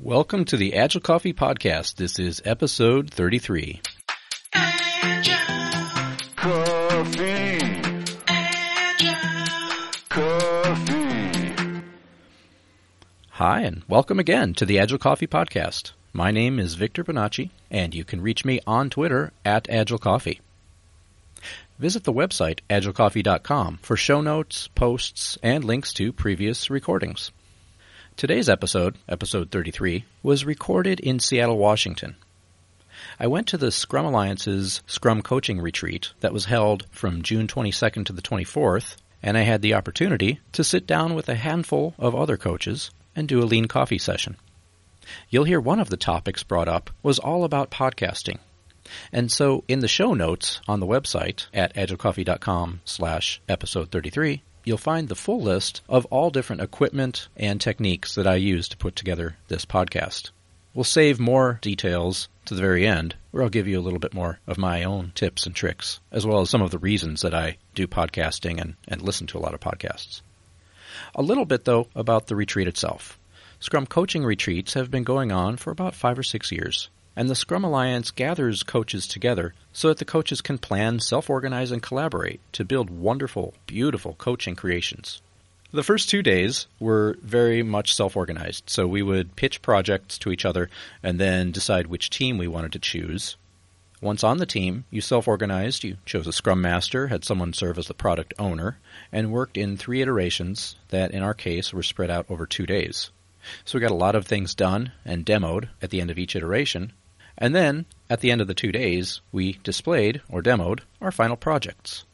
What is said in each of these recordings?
Welcome to the Agile Coffee Podcast. This is episode 33. Agile. Coffee. Agile. Coffee. Hi, and welcome again to the Agile Coffee Podcast. My name is Victor Bonacci, and you can reach me on Twitter at Agile Coffee. Visit the website agilecoffee.com for show notes, posts, and links to previous recordings. Today's episode, episode 33, was recorded in Seattle, Washington. I went to the Scrum Alliance's Scrum Coaching Retreat that was held from June 22nd to the 24th, and I had the opportunity to sit down with a handful of other coaches and do a lean coffee session. You'll hear one of the topics brought up was all about podcasting. And so in the show notes on the website at agilecoffee.com slash episode 33, you'll find the full list of all different equipment and techniques that I use to put together this podcast. We'll save more details to the very end, where I'll give you a little bit more of my own tips and tricks, as well as some of the reasons that I do podcasting and, and listen to a lot of podcasts. A little bit, though, about the retreat itself. Scrum coaching retreats have been going on for about five or six years and the Scrum Alliance gathers coaches together so that the coaches can plan, self-organize, and collaborate to build wonderful, beautiful coaching creations. The first two days were very much self-organized, so we would pitch projects to each other and then decide which team we wanted to choose. Once on the team, you self-organized, you chose a scrum master, had someone serve as the product owner, and worked in three iterations that in our case were spread out over two days. So we got a lot of things done and demoed at the end of each iteration, and then, at the end of the two days, we displayed, or demoed, our final projects.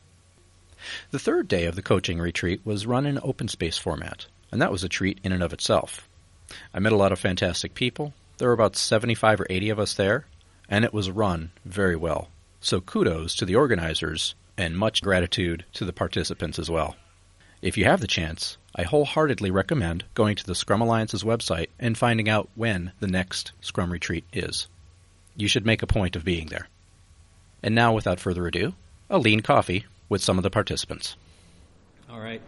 The third day of the coaching retreat was run in open space format, and that was a treat in and of itself. I met a lot of fantastic people. There were about 75 or 80 of us there, and it was run very well. So kudos to the organizers, and much gratitude to the participants as well. If you have the chance, I wholeheartedly recommend going to the Scrum Alliance's website and finding out when the next Scrum retreat is. You should make a point of being there. And now, without further ado, a lean coffee with some of the participants. All right.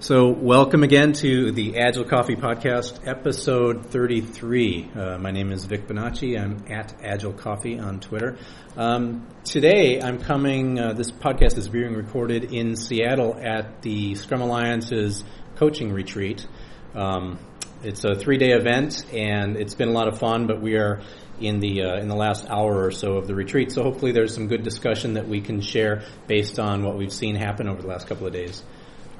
So, welcome again to the Agile Coffee Podcast, episode 33. Uh, my name is Vic Bonacci. I'm at Agile Coffee on Twitter. Um, today, I'm coming, uh, this podcast is being recorded in Seattle at the Scrum Alliance's coaching retreat. Um, it's a three day event, and it's been a lot of fun, but we are in the uh, in the last hour or so of the retreat. So hopefully there's some good discussion that we can share based on what we've seen happen over the last couple of days.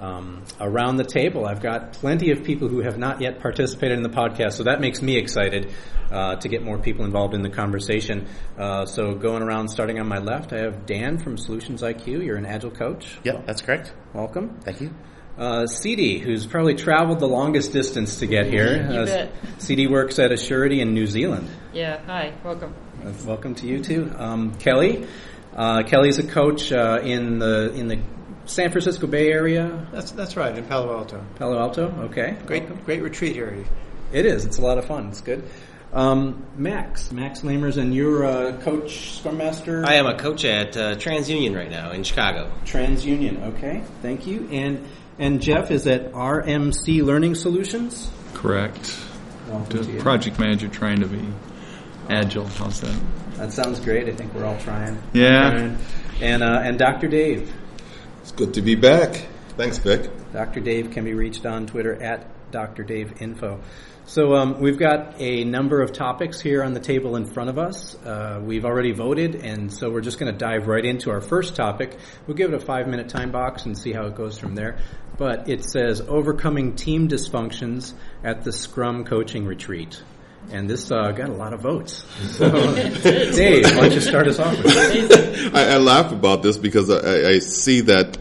Um, around the table, I've got plenty of people who have not yet participated in the podcast, so that makes me excited uh, to get more people involved in the conversation. Uh, so going around, starting on my left, I have Dan from SolutionsIQ. You're an agile coach. Yep, that's correct. Welcome. Thank you. Uh, CeeDee, who's probably traveled the longest distance to get here. You uh, bet. CeeDee works at Assurity in New Zealand. Yeah, hi, welcome. Uh, welcome to you too. Um, Kelley, uh, Kelley's a coach uh, in the in the San Francisco Bay Area. That's that's right in Palo Alto. Palo Alto, okay. Great welcome. great retreat area. It is. It's a lot of fun. It's good. Um, Max, Max Lamers, and you're a coach, scrum master. I am a coach at uh, TransUnion right now in Chicago. TransUnion, okay. Thank you. And and Jeff is at RMC Learning Solutions? Correct. project manager trying to be agile. How's that? That sounds great. I think we're all trying. Yeah. And, uh, and Dr. Dave. It's good to be back. Thanks, Vic. Dr. Dave can be reached on Twitter at Dr. Dave Info. So um, we've got a number of topics here on the table in front of us. Uh, we've already voted, and so we're just going to dive right into our first topic. We'll give it a five-minute time box and see how it goes from there. But it says overcoming team dysfunctions at the Scrum coaching retreat. And this uh, got a lot of votes. So, Dave, why don't you start us off? I, I, laugh about this because I, I see that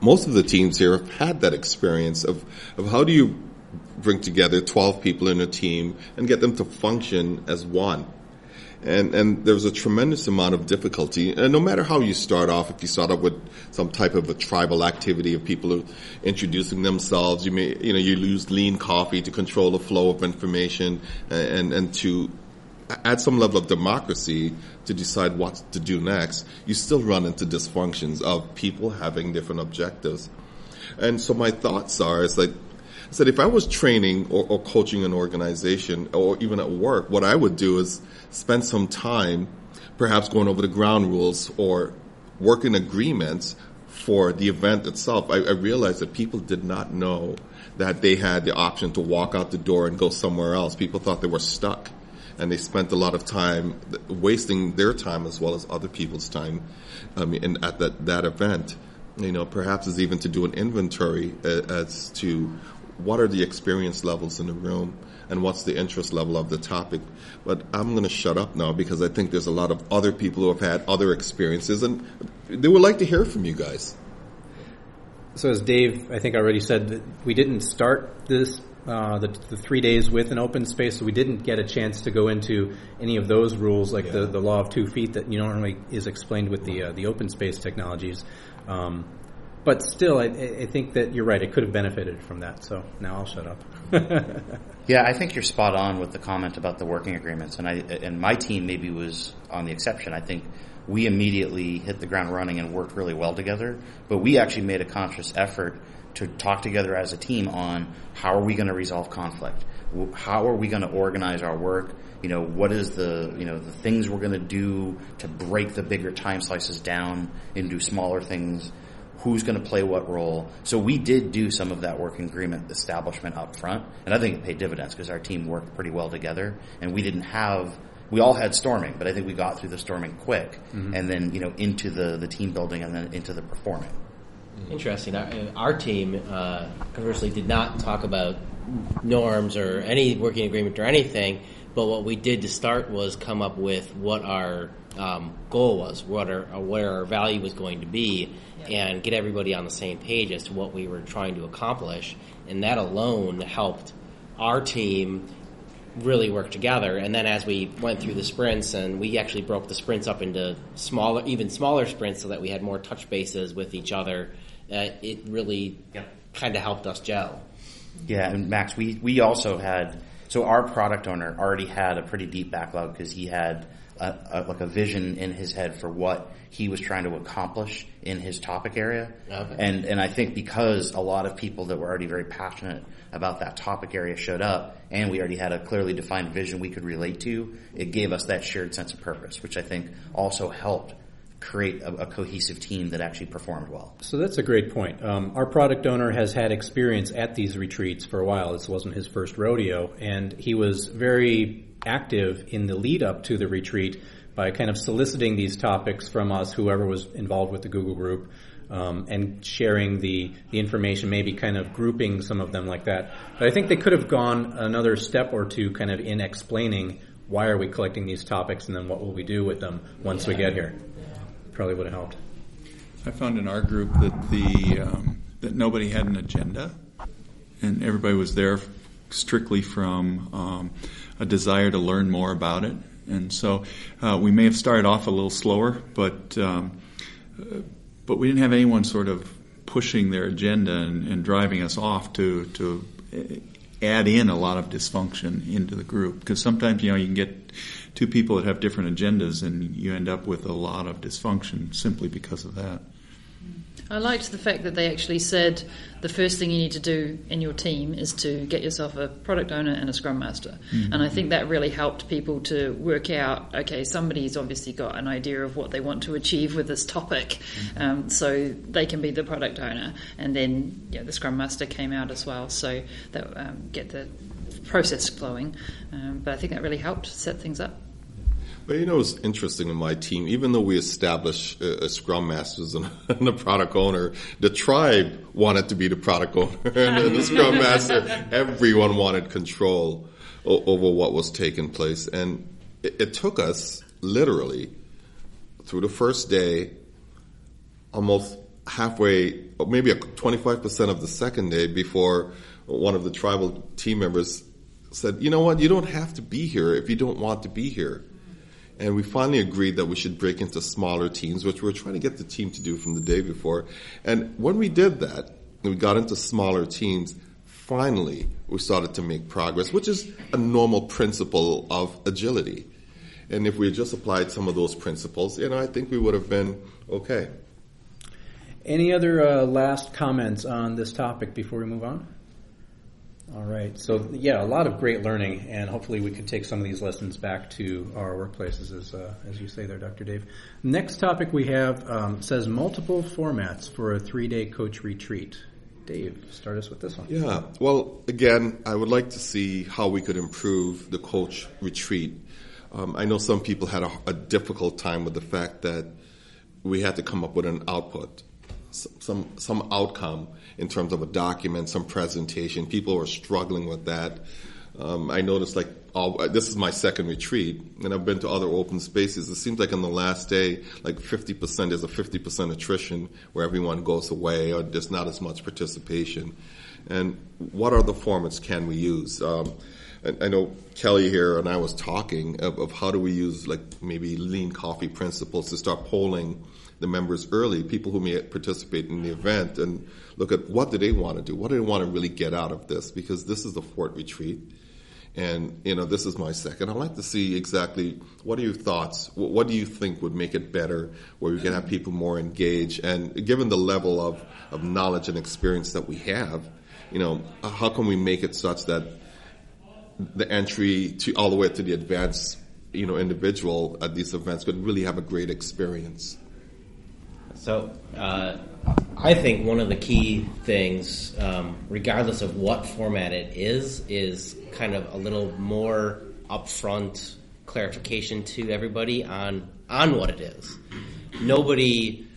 most of the teams here have had that experience of, of how do you bring together 12 people in a team and get them to function as one. And, and there's a tremendous amount of difficulty. And no matter how you start off, if you start off with some type of a tribal activity of people introducing themselves, you may, you know, you use lean coffee to control the flow of information and, and to add some level of democracy to decide what to do next, you still run into dysfunctions of people having different objectives. And so my thoughts are, is like, I said, if I was training or, or coaching an organization or even at work, what I would do is spend some time perhaps going over the ground rules or working agreements for the event itself. I, I realized that people did not know that they had the option to walk out the door and go somewhere else. People thought they were stuck and they spent a lot of time wasting their time as well as other people's time um, in, at that, that event. You know, perhaps is even to do an inventory uh, as to what are the experience levels in the room and what's the interest level of the topic. But I'm going to shut up now because I think there's a lot of other people who have had other experiences and they would like to hear from you guys. So as Dave, I think already said, we didn't start this uh, the, the, three days with an open space, so we didn't get a chance to go into any of those rules, like yeah. the, the law of two feet that you normally is explained with the uh, the open space technologies. Um, but still, I, I, think that you're right. It could have benefited from that. So now I'll shut up. yeah, I think you're spot on with the comment about the working agreements, and I and my team maybe was on the exception. I think we immediately hit the ground running and worked really well together. But we actually made a conscious effort to talk together as a team on how are we going to resolve conflict? How are we going to organize our work? You know, what is the, you know, the things we're going to do to break the bigger time slices down into smaller things? Who's going to play what role? So we did do some of that working agreement establishment up front, and I think it paid dividends because our team worked pretty well together, and we didn't have we all had storming, but I think we got through the storming quick, mm-hmm. and then you know into the the team building, and then into the performing. Interesting. Our, our team, uh, conversely, did not talk about norms or any working agreement or anything. But what we did to start was come up with what our um, goal was, what our where our value was going to be, yeah. And get everybody on the same page as to what we were trying to accomplish. And that alone helped our team really work together. And then as we went through the sprints, and we actually broke the sprints up into smaller, even smaller sprints, so that we had more touch bases with each other uh, it really kind of helped us gel. Yeah, and Max, we, we also had so our product owner already had a pretty deep backlog because he had a, a, like a vision in his head for what he was trying to accomplish in his topic area. Okay. And and I think because a lot of people that were already very passionate about that topic area showed up and we already had a clearly defined vision we could relate to, it gave us that shared sense of purpose, which I think also helped create a, a, cohesive team that actually performed well. So that's a great point. Um, our product owner has had experience at these retreats for a while. This wasn't his first rodeo, and he was very active in the lead up to the retreat by kind of soliciting these topics from us, whoever was involved with the Google group. Um, and sharing the, the information, maybe kind of grouping some of them like that. But I think they could have gone another step or two kind of in explaining why are we collecting these topics and then what will we do with them once yeah. we get here probably would have helped. I found in our group that the um, that nobody had an agenda, and everybody was there strictly from um, a desire to learn more about it. And so uh, we may have started off a little slower, but um, but we didn't have anyone sort of pushing their agenda and, and driving us off to to add in a lot of dysfunction into the group because sometimes you know you can get two people that have different agendas, and you end up with a lot of dysfunction simply because of that. I liked the fact that they actually said the first thing you need to do in your team is to get yourself a product owner and a scrum master. Mm-hmm. And I think that really helped people to work out okay, somebody's obviously got an idea of what they want to achieve with this topic, mm-hmm. um, so they can be the product owner. And then yeah, the scrum master came out as well, so that um, get the process flowing. Um, but I think that really helped set things up. But you know, it's interesting in my team, even though we established a, a Scrum Masters and, and, a product owner, the tribe wanted to be the product owner and the Scrum Master. Everyone wanted control o- over what was taking place. And it, it took us literally through the first day, almost halfway, maybe 25% of the second day before one of the tribal team members said, you know what, you don't have to be here if you don't want to be here. And we finally agreed that we should break into smaller teams, which we were trying to get the team to do from the day before. And when we did that, and we got into smaller teams, finally we started to make progress, which is a normal principle of agility. And if we had just applied some of those principles, you know, I think we would have been okay. Any other uh, last comments on this topic before we move on? All right. So yeah, a lot of great learning, and hopefully we can take some of these lessons back to our workplaces, as uh, as you say there, Dr. Dave. Next topic we have um, says multiple formats for a three-day coach retreat. Dave, start us with this one. Yeah. Well, again, I would like to see how we could improve the coach retreat. Um, I know some people had a, a difficult time with the fact that we had to come up with an output, some some outcome in terms of a document, some presentation. People are struggling with that. Um, I noticed like all, this is my second retreat, and I've been to other open spaces. It seems like on the last day, like 50% is a 50% attrition where everyone goes away, or there's not as much participation. And what other formats can we use? Um, I, know Kelley here and I was talking of, of how do we use like maybe lean coffee principles to start polling the members early, people who may participate in the event, and look at what do they want to do? What do they want to really get out of this? Because this is a fort retreat. And, you know, this is my second. I'd like to see exactly what are your thoughts? What do you think would make it better where we can have people more engaged? And given the level of, of knowledge and experience that we have, you know, how can we make it such that the entry to all the way to the advanced, you know, individual at these events could really have a great experience? So, uh, I think one of the key things, um, regardless of what format it is, is kind of a little more upfront clarification to everybody on on what it is. Nobody,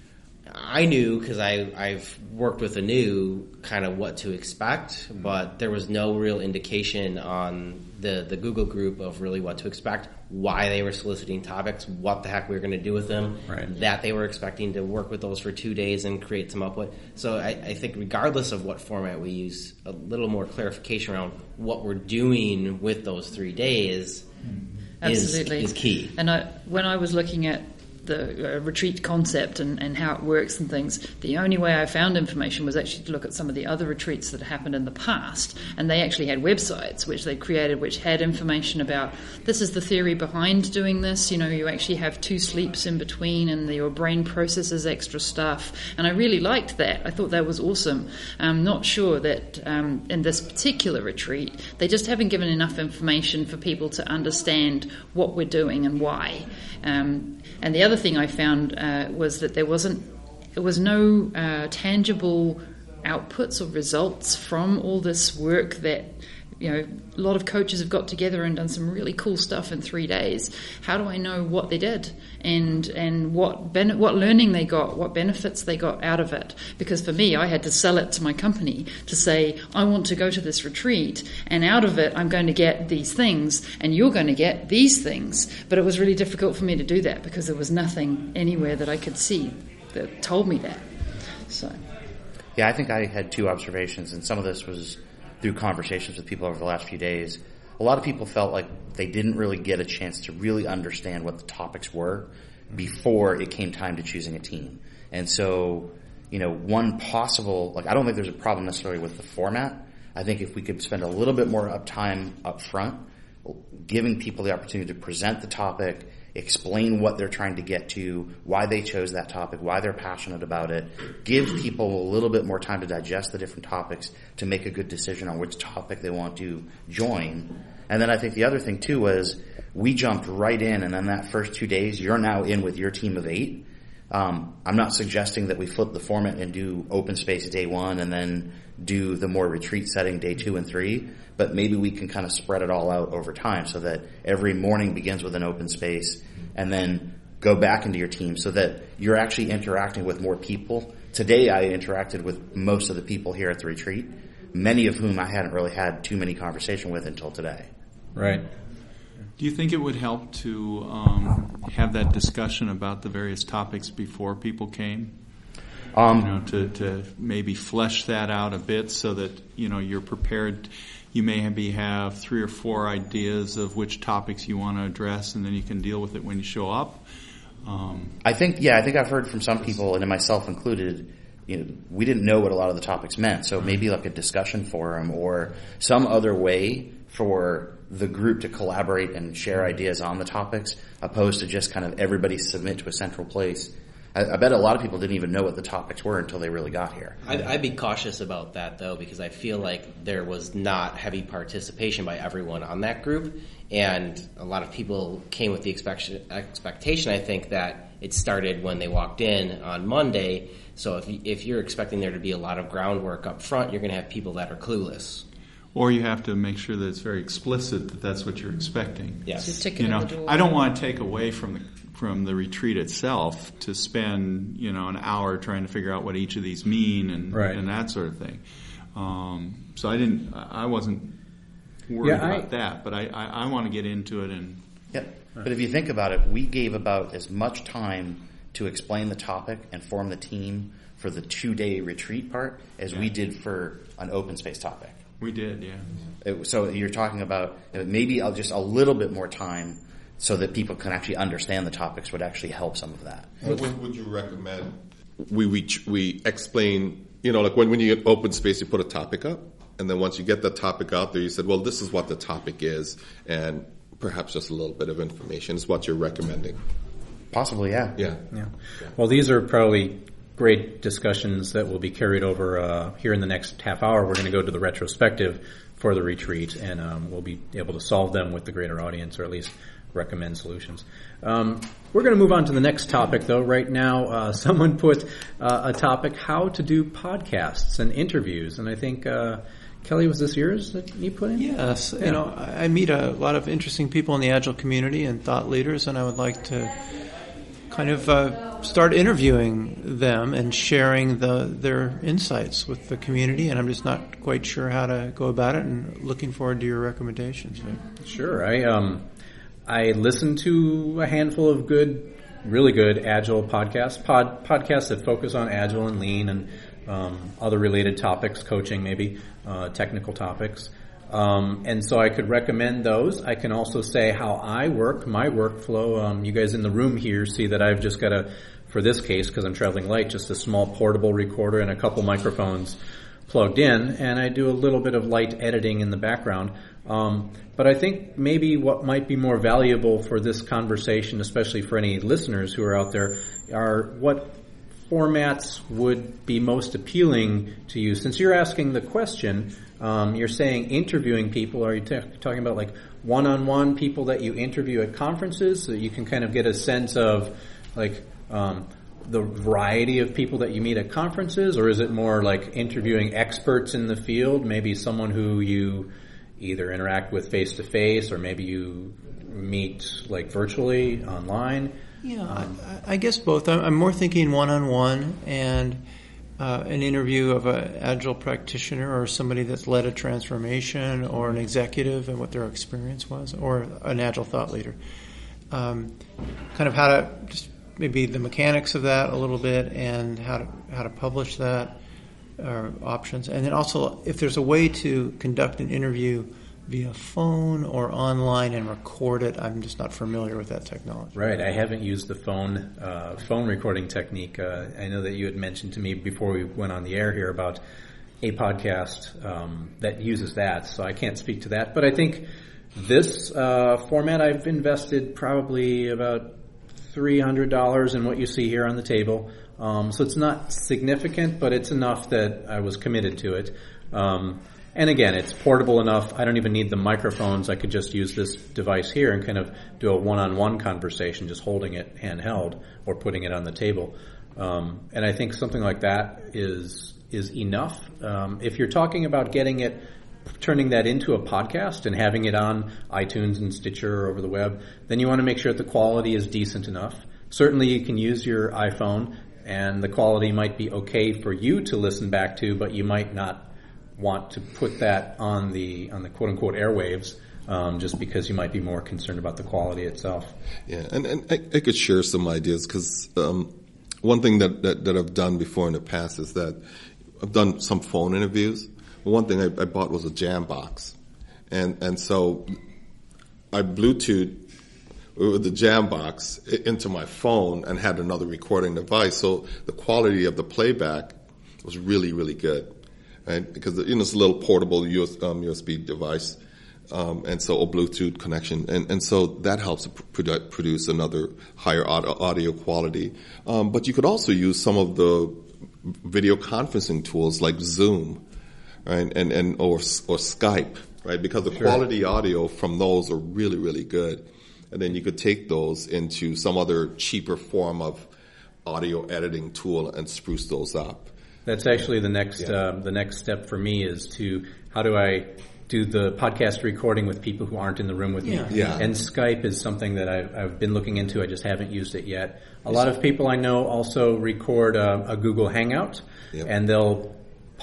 I knew because I I've worked with Anu kind of what to expect, but there was no real indication on the the Google group of really what to expect, why they were soliciting topics, what the heck we were going to do with them, Right. that they were expecting to work with those for two days and create some output. So I, I think regardless of what format we use, a little more clarification around what we're doing with those three days hmm. is, Absolutely. is key. And I, when I was looking at the uh, retreat concept and, and how it works and things, the only way I found information was actually to look at some of the other retreats that happened in the past. And they actually had websites which they created which had information about this is the theory behind doing this. You know, you actually have two sleeps in between and the, your brain processes extra stuff. And I really liked that. I thought that was awesome. I'm not sure that um, in this particular retreat, they just haven't given enough information for people to understand what we're doing and why. Um, and the other thing I found uh, was that there wasn't, there was no uh, tangible outputs or results from all this work that you know a lot of coaches have got together and done some really cool stuff in three days. How do i know what they did and and what ben- what learning they got what benefits they got out of it? Because for me i had to sell it to my company to say i want to go to this retreat and out of it i'm going to get these things and you're going to get these things. But it was really difficult for me to do that because there was nothing anywhere that i could see that told me that. So. Yeah, I think I had two observations, and some of this was through conversations with people over the last few days. A lot of people felt like they didn't really get a chance to really understand what the topics were before it came time to choosing a team. And so, you know, one possible, like, I don't think there's a problem necessarily with the format. I think if we could spend a little bit more up time up front, giving people the opportunity to present the topic, explain what they're trying to get to, why they chose that topic, why they're passionate about it, give people a little bit more time to digest the different topics to make a good decision on which topic they want to join. And then I think the other thing too was we jumped right in and in that first two days, you're now in with your team of eight. Um, I'm not suggesting that we flip the format and do open space day one and then do the more retreat setting day two and three, but maybe we can kind of spread it all out over time so that every morning begins with an open space and then go back into your team so that you're actually interacting with more people. Today I interacted with most of the people here at the retreat, many of whom I hadn't really had too many conversation with until today. Right. Do you think it would help to um, have that discussion about the various topics before people came? Um, you know, to, to maybe flesh that out a bit so that you know you're prepared. You may maybe have three or four ideas of which topics you want to address, and then you can deal with it when you show up. Um, I think, yeah, I think I've heard from some people, and myself included, you know, we didn't know what a lot of the topics meant. So maybe like a discussion forum or some other way for the group to collaborate and share ideas on the topics, opposed to just kind of everybody submit to a central place. I, I bet a lot of people didn't even know what the topics were until they really got here. I'd, I'd be cautious about that though, because I feel like there was not heavy participation by everyone on that group, and a lot of people came with the expectation, expectation I think, that it started when they walked in on Monday. So if, you- if you're expecting there to be a lot of groundwork up front, you're going to have people that are clueless. Or you have to make sure that it's very explicit that that's what you're expecting. Yes. Just ticket You know. I don't want to take away from the from the retreat itself to spend you know an hour trying to figure out what each of these mean and Right. and that sort of thing. Um, so I didn't. I I wasn't worried Yeah, I- about that, but I, I, I want to get into it and Yep. But if you think about it, we gave about as much time to explain the topic and form the team for the two day retreat part as we did for an open space topic. we did. Yeah. It, so you're talking about uh, maybe just a little bit more time so that people can actually understand the topics would actually help some of that. What would, would you recommend? We, we, we explain, you know, like when, when you get open space, you put a topic up. And then once you get the topic out there, you said, well, this is what the topic is. And perhaps just a little bit of information is what you're recommending. Possibly, yeah. Yeah. Yeah. Well, these are probably great discussions that will be carried over uh, here in the next half hour. We're going to go to the retrospective for the retreat, and um, we'll be able to solve them with the greater audience, or at least recommend solutions. Um, we're going to move on to the next topic, though. Right now, uh, someone put uh, a topic: how to do podcasts and interviews, and I think. Uh, Kelley, was this yours that you put in? Yes, Yeah. you know, I meet a lot of interesting people in the agile community and thought leaders, and I would like to kind of uh, start interviewing them and sharing the their insights with the community. And I'm just not quite sure how to go about it, and looking forward to your recommendations. Sure. I um, I listen to a handful of good, really good agile podcasts, pod podcasts that focus on agile and lean and um, other related topics, coaching maybe, uh, technical topics. Um, and so I could recommend those. I can also say how I work, my workflow. Um, you guys in the room here see that I've just got a, for this case, because I'm traveling light, just a small portable recorder and a couple microphones plugged in, and I do a little bit of light editing in the background. Um, but I think maybe what might be more valuable for this conversation, especially for any listeners who are out there, are what formats would be most appealing to you. Since you're asking the question, um, you're saying interviewing people. Are you ta talking about like one-on-one people that you interview at conferences, so you can kind of get a sense of like um, the variety of people that you meet at conferences, or is it more like interviewing experts in the field, maybe someone who you either interact with face to face, or maybe you meet like virtually online? Yeah, I, I guess both. I'm, more thinking one-on-one and uh, an interview of an agile practitioner or somebody that's led a transformation or an executive and what their experience was, or an agile thought leader. Um, kind of how to just maybe the mechanics of that a little bit and how to how to publish that options, and then also if there's a way to conduct an interview via phone or online and record it. I'm just not familiar with that technology. Right. I haven't used the phone uh, phone recording technique. Uh, I know that you had mentioned to me before we went on the air here about a podcast um, that uses that, so I can't speak to that. But I think this uh, format, I've invested probably about three hundred dollars in what you see here on the table. Um, so it's not significant, but it's enough that I was committed to it. Um, and again, it's portable enough. I don't even need the microphones. I could just use this device here and kind of do a one-on-one conversation, just holding it handheld or putting it on the table. Um, and I think something like that is is enough. Um, if you're talking about getting it, turning that into a podcast and having it on iTunes and Stitcher or over the web, then you want to make sure that the quality is decent enough. Certainly, you can use your iPhone, and the quality might be okay for you to listen back to, but you might not want to put that on the on the quote unquote airwaves um, just because you might be more concerned about the quality itself. Yeah, and, and I, I could share some ideas because um, one thing that, that, that I've done before in the past is that I've done some phone interviews. One thing I, I bought was a jam box, and and so I Bluetooth the jam box into my phone and had another recording device. So the quality of the playback was really really good, right? Because you know it's a little portable US, um, USB device. Um, and so a Bluetooth connection, and, and so that helps produ- produce another higher audio, audio quality. Um, but you could also use some of the video conferencing tools like Zoom, right, and and or or Skype, right, because the Sure. quality audio from those are really really good, and then you could take those into some other cheaper form of audio editing tool and spruce those up. That's actually the next um, the next step for me is to how do I do the podcast recording with people who aren't in the room with Yeah. me. Yeah. And Skype is something that I've, I've been looking into. I just haven't used it yet. A lot of people I know also record a, a Google Hangout, Yep. and they'll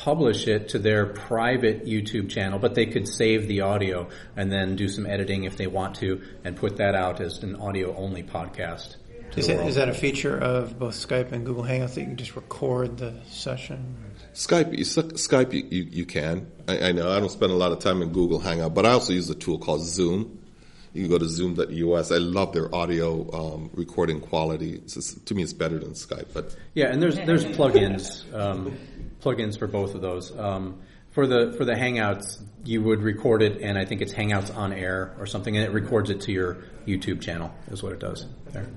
publish it to their private YouTube channel, but they could save the audio and then do some editing if they want to, and put that out as an audio only podcast. Is the that, that a feature of both Skype and Google Hangouts that you can just record the session? Skype, you, Skype, you, you, you can. I, I know I don't spend a lot of time in Google Hangout, but I also use a tool called Zoom. You can go to Zoom.us. I love their audio um, recording quality. It's just- to me, it's better than Skype. But Yeah, and there's there's plugins um, plugins for both of those. Um, for the for the Hangouts, you would record it, and I think it's Hangouts on air or something, and it records it to your YouTube channel. Is what it does there.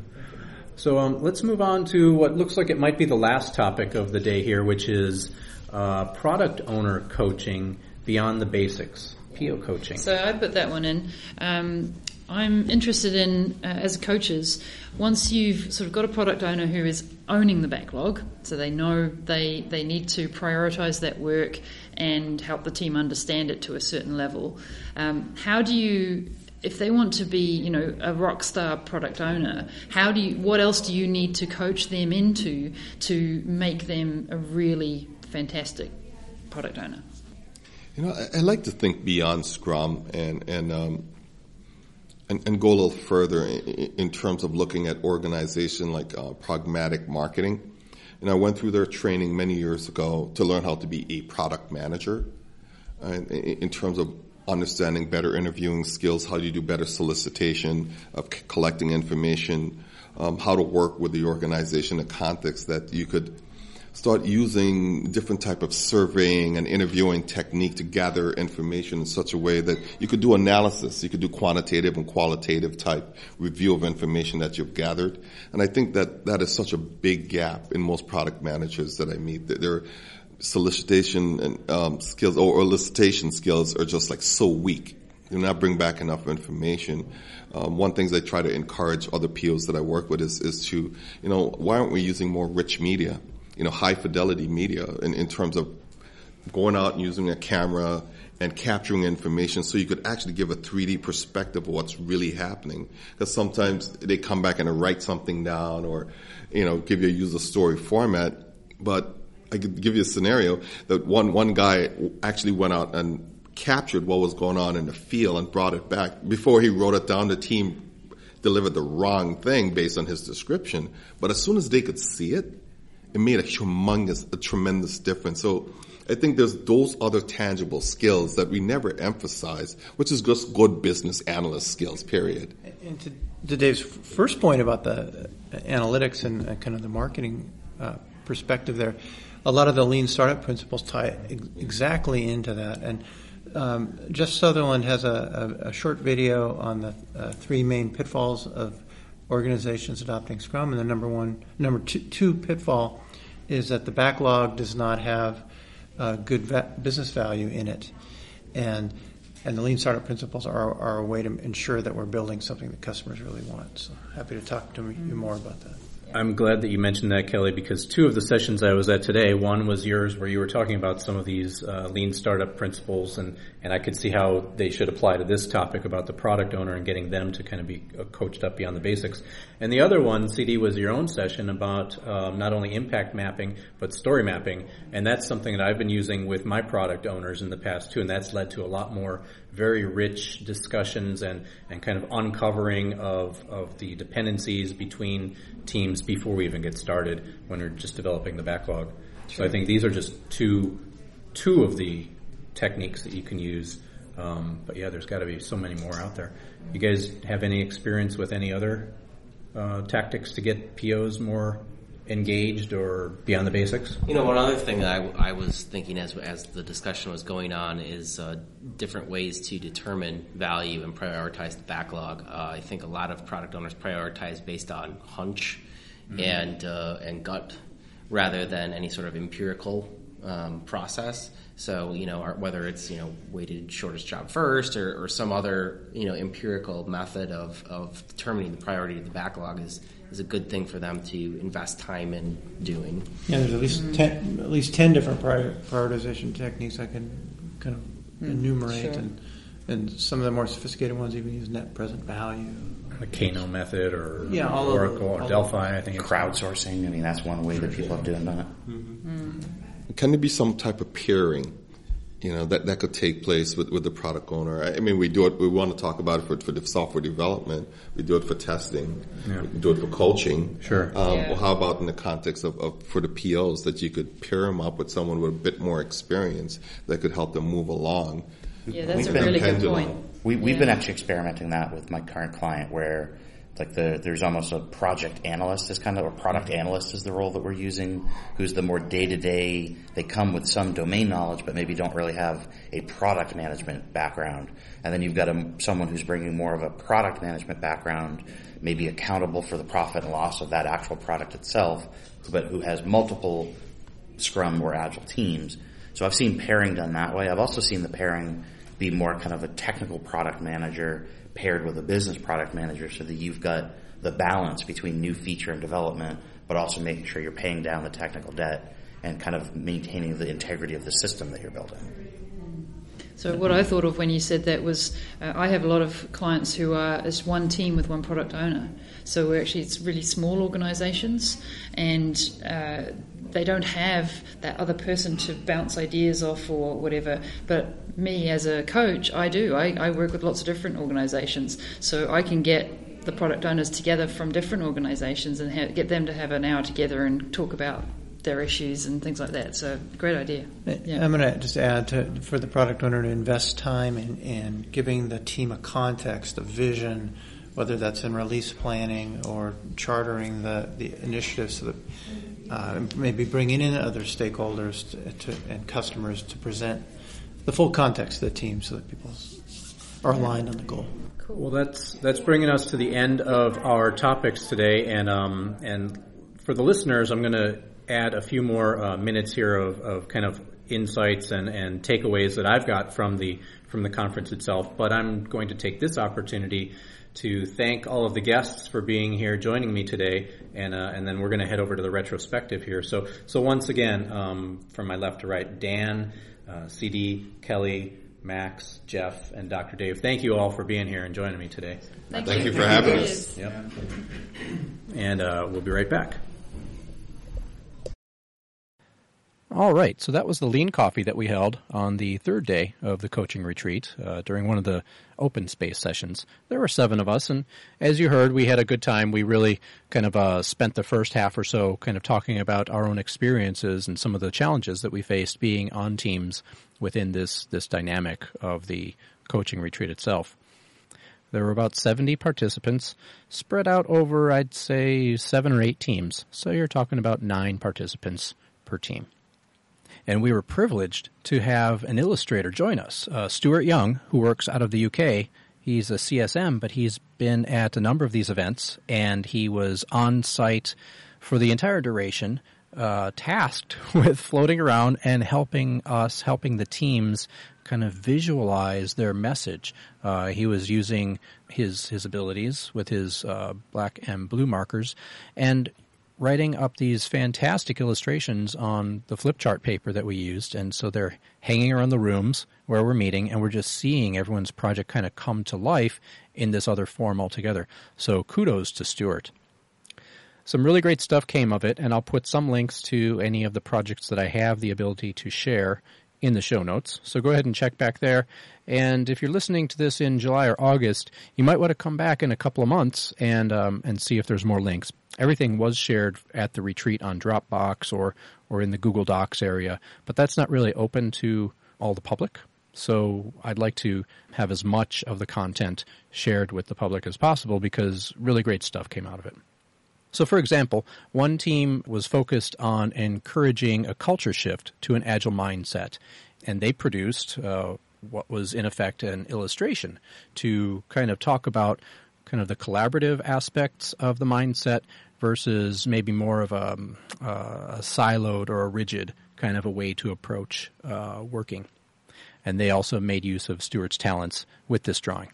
So um, let's move on to what looks like it might be the last topic of the day here, which is uh, product owner coaching beyond the basics, PO coaching. So I put that one in. Um, I'm interested in, uh, as coaches, once you've sort of got a product owner who is owning the backlog, so they know they, they need to prioritize that work and help the team understand it to a certain level. Um, how do you, if they want to be, you know, a rock star product owner, how do you, what else do you need to coach them into to make them a really fantastic product owner? you know, I, I like to think beyond Scrum and and um, and, and go a little further in, in terms of looking at organization like uh, pragmatic marketing. And I went through their training many years ago to learn how to be a product manager, and in terms of understanding better interviewing skills, how you do better solicitation of collecting information, um, how to work with the organization in a context that you could start using different type of surveying and interviewing technique to gather information in such a way that you could do analysis, you could do quantitative and qualitative type review of information that you've gathered. And I think that that is such a big gap in most product managers that I meet. That Their solicitation and um, skills or, elicitation skills are just like so weak. Do not bring back enough information. Um, one things I try to encourage other POs that I work with is, is to, you know, why aren't we using more rich media? You know, high fidelity media in, in terms of going out and using a camera and capturing information so you could actually give a 3D perspective of what's really happening. Because sometimes they come back and write something down or, you know, give you a user story format. But I could give you a scenario that one, one guy actually went out and captured what was going on in the field and brought it back. Before he wrote it down, the team delivered the wrong thing based on his description. But as soon as they could see it, it made a humongous, a tremendous difference. So I think there's those other tangible skills that we never emphasize, which is just good business analyst skills, period. And to, to Dave's first point about the analytics and kind of the marketing uh, perspective there, a lot of the lean startup principles tie ex- exactly into that. And um, Jeff Sutherland has a, a, a short video on the uh, three main pitfalls of organizations adopting Scrum. And the number one, number two, two pitfall is that the backlog does not have uh, good va- business value in it. And and the lean startup principles are, are a way to ensure that we're building something that customers really want. So happy to talk to you more about that. I'm glad that you mentioned that, Kelley, because two of the sessions I was at today, one was yours where you were talking about some of these uh, lean startup principles, and, and I could see how they should apply to this topic about the product owner and getting them to kind of be uh, coached up beyond the basics. And the other one, CeeDee, was your own session about um, not only impact mapping, but story mapping. And that's something that I've been using with my product owners in the past too, and that's led to a lot more very rich discussions and, and kind of uncovering of, of the dependencies between teams before we even get started when we're just developing the backlog. So I think these are just two two of the techniques that you can use. Um, but yeah, there's got to be so many more out there. You guys have any experience with any other uh, tactics to get POs more engaged or beyond the basics? You know, one other thing that I, I was thinking as as the discussion was going on is uh, different ways to determine value and prioritize the backlog. Uh, I think a lot of product owners prioritize based on hunch and uh, and gut rather than any sort of empirical um, process. So you know, whether it's you know weighted shortest job first or, or some other you know empirical method of, of determining the priority of the backlog is is a good thing for them to invest time in doing. Yeah, there's at least mm-hmm. ten, at least ten different prior, prioritization techniques I can kind of mm, enumerate, sure. and and some of the more sophisticated ones even use net present value. The Kano method or Yeah, all of Oracle the- or all Delphi, I think it's Crowdsourcing, I mean, that's one way that people have done it. Can there be some type of pairing, you know, that, that could take place with, with the product owner? I mean, we do it, we want to talk about it for, for the software development. We do it for testing. Yeah. We do it for coaching. Sure. Um, Yeah. well, how about in the context of, of, for the POs that you could pair them up with someone with a bit more experience that could help them move along? Yeah, that's a really good point. We, we've Yeah. been actually experimenting that with my current client where like the, there's almost a project analyst is kind of, or product analyst is the role that we're using, who's the more day to day, they come with some domain knowledge, but maybe don't really have a product management background. And then you've got a, someone who's bringing more of a product management background, maybe accountable for the profit and loss of that actual product itself, but who has multiple Scrum or Agile teams. So I've seen pairing done that way. I've also seen the pairing be more kind of a technical product manager paired with a business product manager so that you've got the balance between new feature and development, but also making sure you're paying down the technical debt and kind of maintaining the integrity of the system that you're building. So what I thought of when you said that was, uh, I have a lot of clients who are as one team with one product owner. So we're actually it's really small organisations, and uh, they don't have that other person to bounce ideas off or whatever. But me as a coach, I do. I, I work with lots of different organisations, so I can get the product owners together from different organisations and ha- get them to have an hour together and talk about their issues and things like that. So great idea. Yeah. I'm going to just add to for the product owner to invest time in, in giving the team a context, a vision, whether that's in release planning or chartering the, the initiatives, so that uh, maybe bringing in other stakeholders to, to, and customers to present the full context of the team, so that people are aligned on the goal. Cool. Well, that's that's bringing us to the end of our topics today, and um, and for the listeners, I'm going to add a few more uh, minutes here of, of kind of insights and, and takeaways that I've got from the from the conference itself. But I'm going to take this opportunity to thank all of the guests for being here, joining me today, and uh, and then we're going to head over to the retrospective here. So so once again, um, from my left to right, Dan, uh, CeeDee, Kelley. Max, Jeff, and Dr. Dave. Thank you all for being here and joining me today. Thank you for having us. Yep. And uh, we'll be right back. All right, so that was the lean coffee that we held on the third day of the coaching retreat uh, during one of the open space sessions. There were seven of us, and as you heard, we had a good time. We really kind of uh, spent the first half or so kind of talking about our own experiences and some of the challenges that we faced being on teams within this this dynamic of the coaching retreat itself. There were about 70 participants spread out over, I'd say, seven or eight teams. So you're talking about nine participants per team. And we were privileged to have an illustrator join us, uh, Stuart Young, who works out of the UK. He's a CSM, but he's been at a number of these events, and he was on site for the entire duration, uh, tasked with floating around and helping us, helping the teams kind of visualize their message. Uh, he was using his his abilities with his uh, black and blue markers, and writing up these fantastic illustrations on the flip chart paper that we used. And so they're hanging around the rooms where we're meeting, and we're just seeing everyone's project kind of come to life in this other form altogether. So kudos to Stuart. Some really great stuff came of it, and I'll put some links to any of the projects that I have the ability to share in the show notes. So go ahead and check back there. And if you're listening to this in July or August, you might want to come back in a couple of months and um, and see if there's more links. Everything was shared at the retreat on Dropbox or or in the Google Docs area, but that's not really open to all the public. So I'd like to have as much of the content shared with the public as possible because really great stuff came out of it. So, for example, one team was focused on encouraging a culture shift to an agile mindset, and they produced uh, what was in effect an illustration to kind of talk about kind of the collaborative aspects of the mindset versus maybe more of a, um, uh, a siloed or a rigid kind of a way to approach uh, working. And they also made use of Stewart's talents with this drawing.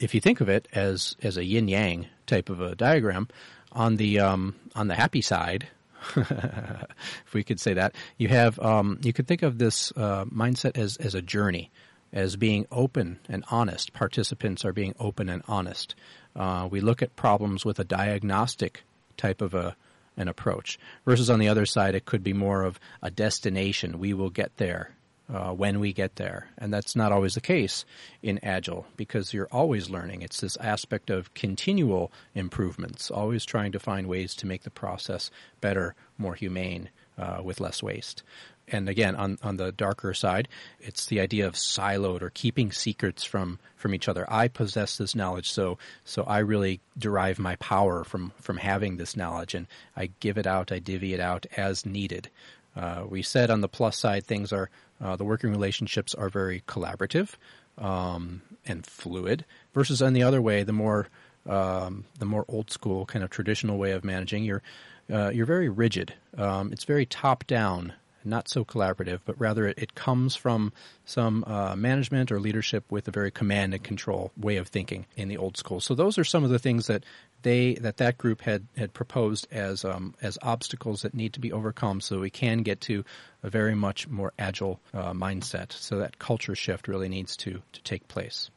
If you think of it as as a yin yang type of a diagram, on the um, on the happy side, if we could say that, you have um, you could think of this uh, mindset as as a journey, as being open and honest. Participants are being open and honest. Uh, we look at problems with a diagnostic type of a an approach. Versus on the other side, it could be more of a destination. We will get there uh, when we get there. And that's not always the case in Agile because you're always learning. It's this aspect of continual improvements, always trying to find ways to make the process better, more humane, uh, with less waste. And again, on, on the darker side, it's the idea of siloed or keeping secrets from, from each other. I possess this knowledge, so, so I really derive my power from, from having this knowledge and I give it out, I divvy it out as needed. Uh, we said on the plus side, things are uh, the working relationships are very collaborative um, and fluid. Versus on the other way, the more um, the more old school kind of traditional way of managing, you're uh, you're very rigid. Um, it's very top down not so collaborative, but rather it, it comes from some uh, management or leadership with a very command and control way of thinking in the old school. So those are some of the things that they that that group had had proposed as um, as obstacles that need to be overcome, so we can get to a very much more agile uh, mindset. So that culture shift really needs to to take place.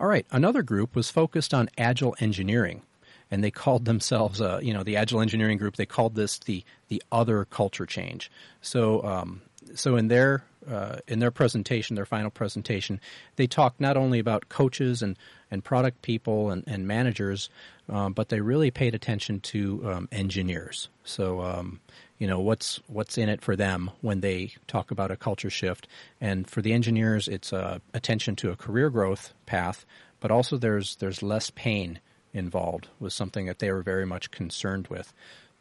All right, another group was focused on agile engineering and they called themselves, uh, you know, the Agile Engineering Group. They called this the the other culture change. So, um, so in their uh, in their presentation, their final presentation, they talked not only about coaches and, and product people and, and managers, um, but they really paid attention to um, engineers. So, um, you know, what's what's in it for them when they talk about a culture shift, and for the engineers, it's uh, attention to a career growth path, but also there's there's less pain involved was something that they were very much concerned with,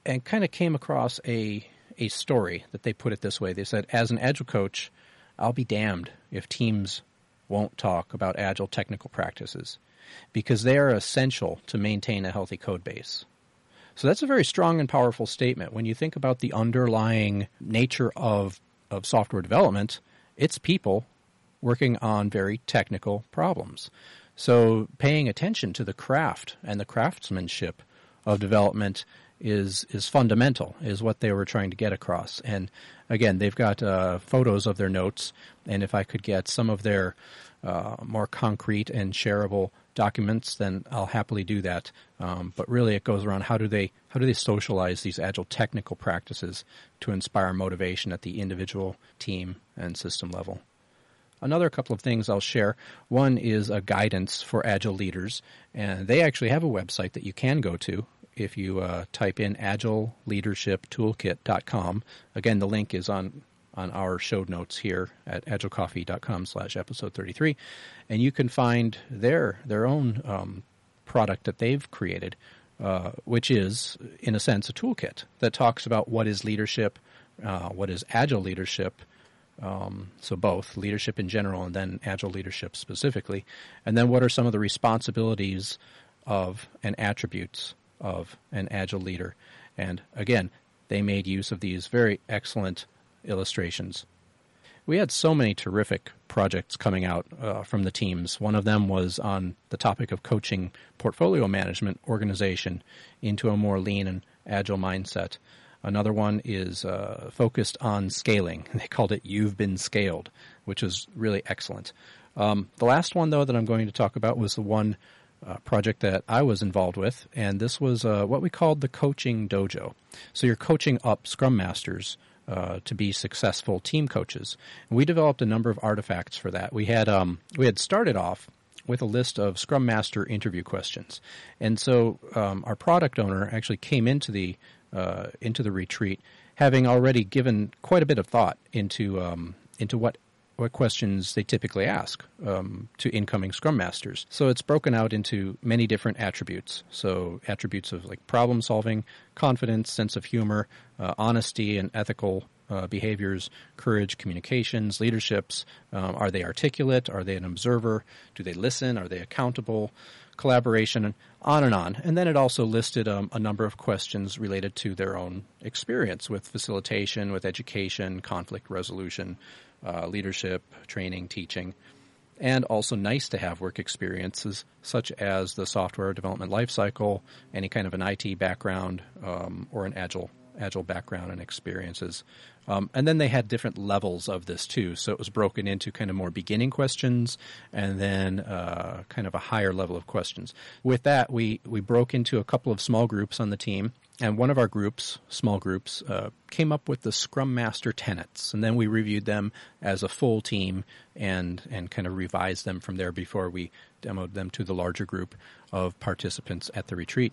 and kind of came across a a story that they put it this way. They said, "As an agile coach, I'll be damned if teams won't talk about agile technical practices because they are essential to maintain a healthy code base." So that's a very strong and powerful statement. When you think about the underlying nature of of software development, it's people working on very technical problems. So paying attention to the craft and the craftsmanship of development is is fundamental, is what they were trying to get across. And again, they've got uh, photos of their notes, and if I could get some of their uh, more concrete and shareable documents, then I'll happily do that. Um, but really, it goes around how do they how do they socialize these agile technical practices to inspire motivation at the individual, team, and system level. Another couple of things I'll share. One is a guidance for agile leaders, and they actually have a website that you can go to if you uh, type in agileleadershiptoolkit.com. Again, the link is on on our show notes here at agilecoffee.com slash episode 33. And you can find their, their own um, product that they've created, uh, which is, in a sense, a toolkit that talks about what is leadership, uh, what is agile leadership, um, so both leadership in general and then agile leadership specifically. And then what are some of the responsibilities of and attributes of an agile leader? And again, they made use of these very excellent illustrations. We had so many terrific projects coming out uh, from the teams. One of them was on the topic of coaching portfolio management organization into a more lean and agile mindset. Another one is uh, focused on scaling. They called it "You've Been Scaled," which is really excellent. Um, the last one, though, that I'm going to talk about was the one uh, project that I was involved with, and this was uh, what we called the coaching dojo. So you're coaching up Scrum Masters uh, to be successful team coaches. And we developed a number of artifacts for that. We had um, we had started off with a list of Scrum Master interview questions, and so um, our product owner actually came into the uh, into the retreat, having already given quite a bit of thought into um, into what what questions they typically ask um, to incoming Scrum Masters. So it's broken out into many different attributes. So attributes of like problem solving, confidence, sense of humor, uh, honesty, and ethical uh, behaviors, courage, communications, leaderships. Um, are they articulate? Are they an observer? Do they listen? Are they accountable? Collaboration, and on and on. And then it also listed um, a number of questions related to their own experience with facilitation, with education, conflict resolution, uh, leadership, training, teaching, and also nice to have work experiences such as the software development lifecycle, any kind of an IT background, um, or an agile agile background and experiences. Um, and then they had different levels of this too. So it was broken into kind of more beginning questions and then uh, kind of a higher level of questions. With that, we, we broke into a couple of small groups on the team. And one of our groups, small groups, uh, came up with the Scrum Master tenets, and then we reviewed them as a full team and and kind of revised them from there before we demoed them to the larger group of participants at the retreat.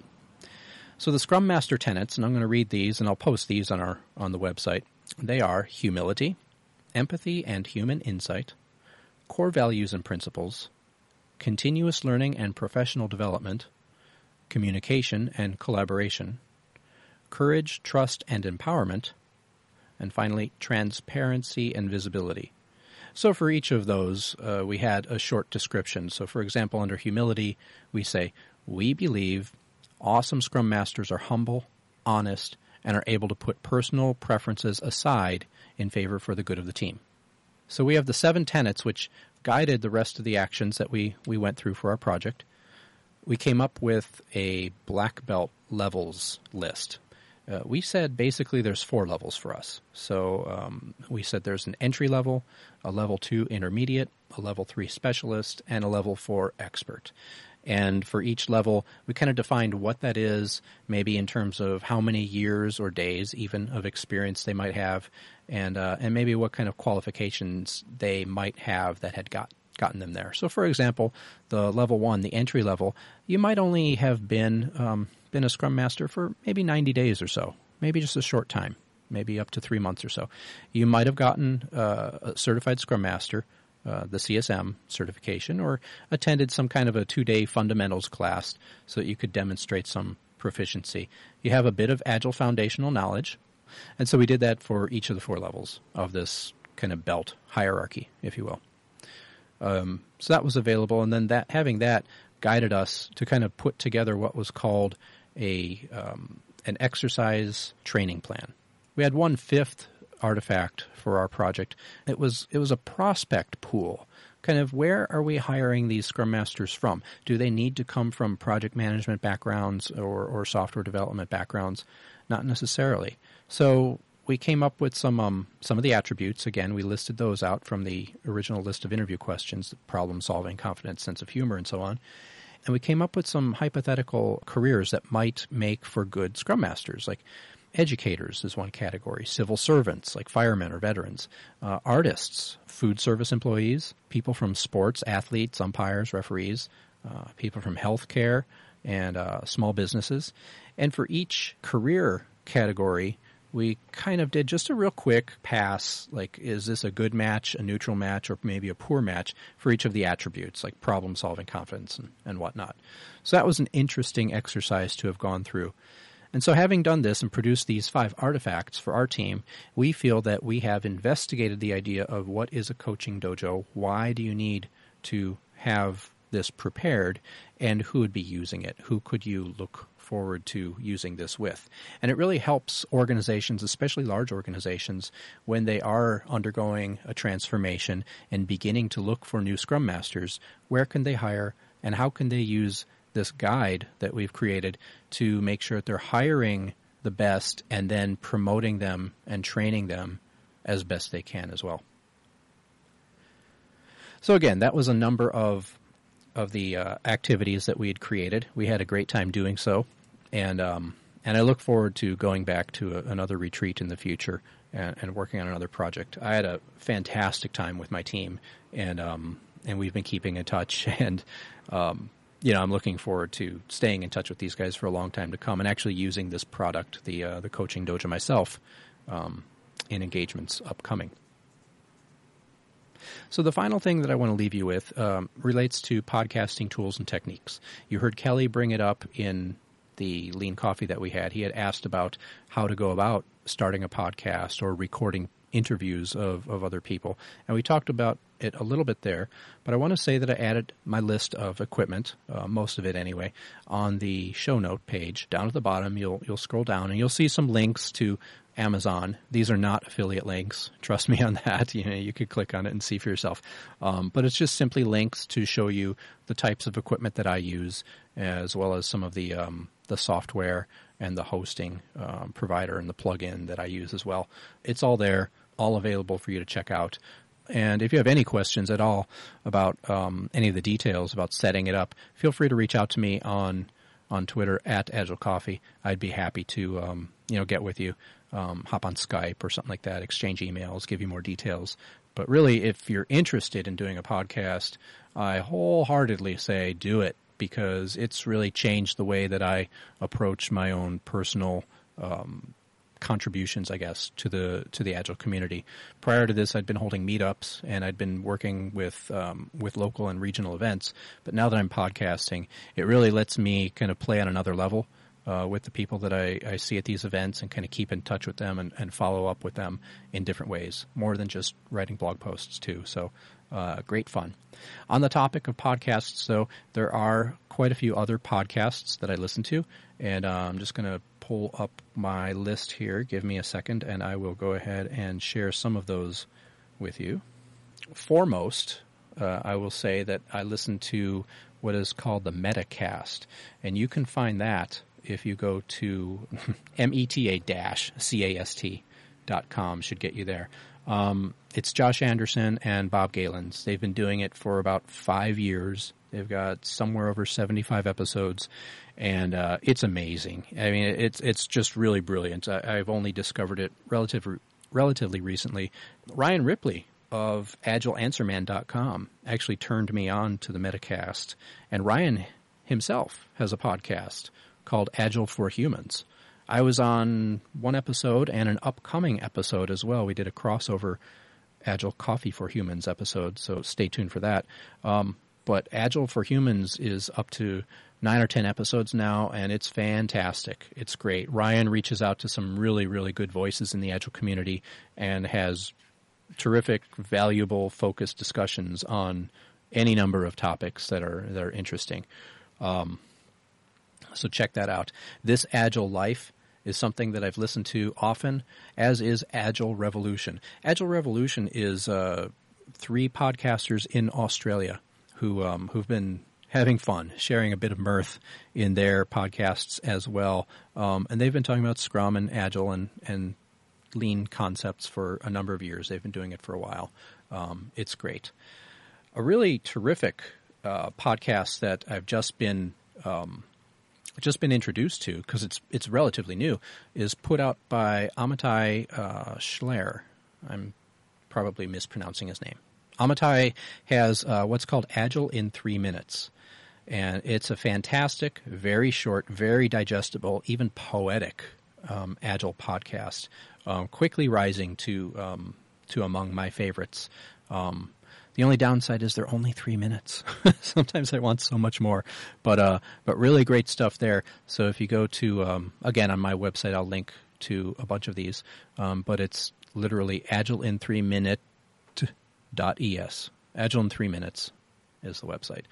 So the Scrum Master tenets, and I'm going to read these, and I'll post these on our on the website. They are humility, empathy and human insight, core values and principles, continuous learning and professional development, communication and collaboration, courage, trust and empowerment, and finally transparency and visibility. So for each of those, uh, we had a short description. So for example, under humility, we say, we believe awesome Scrum Masters are humble, honest, and are able to put personal preferences aside in favor for the good of the team. So we have the seven tenets which guided the rest of the actions that we, we went through for our project. We came up with a black belt levels list. Uh, we said basically there's four levels for us. So um, we said there's an entry level, a level two intermediate, a level three specialist, and a level four expert. And for each level, we kind of defined what that is, maybe in terms of how many years or days even of experience they might have, and uh, and maybe what kind of qualifications they might have that had got gotten them there. So, for example, the level one, the entry level, you might only have been um, been a Scrum Master for maybe ninety days or so, maybe just a short time, maybe up to three months or so. You might have gotten uh, a certified Scrum Master uh, the CSM certification or attended some kind of a two day fundamentals class so that you could demonstrate some proficiency. You have a bit of Agile foundational knowledge. And so we did that for each of the four levels of this kind of belt hierarchy, if you will. Um, so that was available, and then that having that guided us to kind of put together what was called a um, an exercise training plan. We had one fifth artifact for our project. It was it was a prospect pool. Kind of where are we hiring these scrum masters from? Do they need to come from project management backgrounds or, or software development backgrounds? Not necessarily. So we came up with some um, some of the attributes. Again, we listed those out from the original list of interview questions: problem solving, confidence, sense of humor, and so on. And we came up with some hypothetical careers that might make for good scrum masters, like Educators is one category. Civil servants, like firemen or veterans. Uh, artists, food service employees, people from sports, athletes, umpires, referees, uh, people from healthcare, and uh, small businesses. And for each career category, we kind of did just a real quick pass, like is this a good match, a neutral match, or maybe a poor match for each of the attributes, like problem solving, confidence, and, and whatnot. So that was an interesting exercise to have gone through. And so having done this and produced these five artifacts for our team, we feel that we have investigated the idea of what is a coaching dojo, why do you need to have this prepared, and who would be using it? Who could you look forward to using this with? And it really helps organizations, especially large organizations, when they are undergoing a transformation and beginning to look for new scrum masters, where can they hire and how can they use this guide that we've created to make sure that they're hiring the best and then promoting them and training them as best they can as well. So again, that was a number of of the uh, activities that we had created. We had a great time doing so, and um, and I look forward to going back to a, another retreat in the future and, and, working on another project. I had a fantastic time with my team, and um, and we've been keeping in touch, and um, you know, I'm looking forward to staying in touch with these guys for a long time to come, and actually using this product, the uh, the coaching dojo myself, um, in engagements upcoming. So the final thing that I want to leave you with um, relates to podcasting tools and techniques. You heard Kelley bring it up in the lean coffee that we had. He had asked about how to go about starting a podcast or recording interviews of, of other people. And we talked about it a little bit there, but I want to say that I added my list of equipment, uh, most of it anyway, on the show note page. Down at the bottom, you'll you'll scroll down and you'll see some links to Amazon. These are not affiliate links. Trust me on that. You know, you could click on it and see for yourself. Um, but it's just simply links to show you the types of equipment that I use, as well as some of the um, the software and the hosting um, provider and the plugin that I use as well. It's all there, all available for you to check out. And if you have any questions at all about um, any of the details about setting it up, feel free to reach out to me on on Twitter at Agile Coffee. I'd be happy to um, you know get with you, um, hop on Skype or something like that, exchange emails, give you more details. But really, if you're interested in doing a podcast, I wholeheartedly say do it because it's really changed the way that I approach my own personal um, contributions, I guess, to the to the agile community. Prior to this, I'd been holding meetups and I'd been working with um, with local and regional events. But now that I'm podcasting, it really lets me kind of play on another level. Uh, with the people that I, I see at these events and kind of keep in touch with them and, and follow up with them in different ways, more than just writing blog posts too. So, uh, great fun. On the topic of podcasts, though, there are quite a few other podcasts that I listen to, and uh, I'm just going to pull up my list here. Give me a second, and I will go ahead and share some of those with you. Foremost, uh, I will say that I listen to what is called the Metacast, and you can find that if you go to meta-cast dot com should get you there. Um, it's Josh Anderson and Bob Galens. They've been doing it for about five years. They've got somewhere over 75 episodes, and uh, it's amazing. I mean, it's it's just really brilliant. I, have only discovered it relative, relatively recently. Ryan Ripley of AgileAnswerman.com actually turned me on to the Metacast, and Ryan himself has a podcast called Agile for Humans. I was on one episode and an upcoming episode as well. We did a crossover Agile Coffee for Humans episode, so stay tuned for that. Um, but Agile for Humans is up to nine or ten episodes now, and it's fantastic. It's great. Ryan reaches out to some really, really good voices in the Agile community and has terrific, valuable, focused discussions on any number of topics that are that are interesting. Um, so check that out. This Agile Life is something that I've listened to often, as is Agile Revolution. Agile Revolution is uh, three podcasters in Australia who um, who've been having fun, sharing a bit of mirth in their podcasts as well. Um, and they've been talking about Scrum and Agile and, and lean concepts for a number of years. They've been doing it for a while. Um, it's great. A really terrific uh, podcast that I've just been um, just been introduced to because it's it's relatively new is put out by Amitai uh, Schleier. I'm probably mispronouncing his name. Amitai has uh, what's called Agile in Three Minutes. And it's a fantastic, very short, very digestible, even poetic um, Agile podcast, um, quickly rising to um, to among my favorites. Um, the only downside is they're only three minutes. Sometimes I want so much more, but uh, but really great stuff there. So if you go to um, again on my website, I'll link to a bunch of these. Um, but it's literally agile in three minute dot es. Agile in three minutes is the website.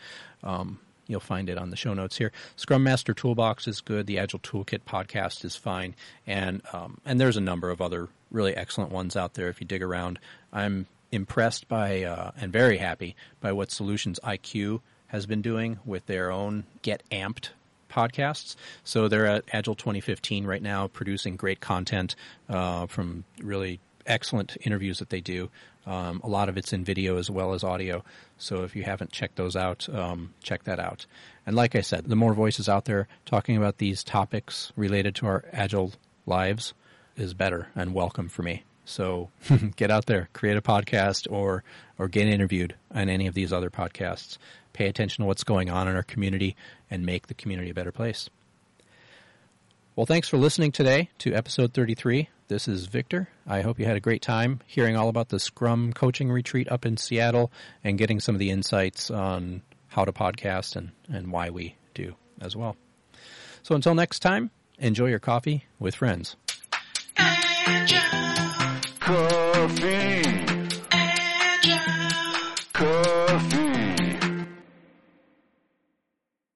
Um, you'll find it on the show notes here. Scrum Master Toolbox is good. The Agile Toolkit podcast is fine, and um, and there's a number of other really excellent ones out there if you dig around. I'm impressed by uh, and very happy by what SolutionsIQ has been doing with their own Get Amped podcasts. So they're at Agile 2015 right now, producing great content uh, from really excellent interviews that they do. Um, a lot of it's in video as well as audio. So if you haven't checked those out, um, check that out. And like I said, the more voices out there talking about these topics related to our agile lives is better and welcome for me. So get out there, create a podcast or, or get interviewed on any of these other podcasts. Pay attention to what's going on in our community and make the community a better place. Well, thanks for listening today to episode 33. This is Victor. I hope you had a great time hearing all about the Scrum coaching retreat up in Seattle and getting some of the insights on how to podcast and, and why we do as well. So until next time, enjoy your coffee with friends. Coffee.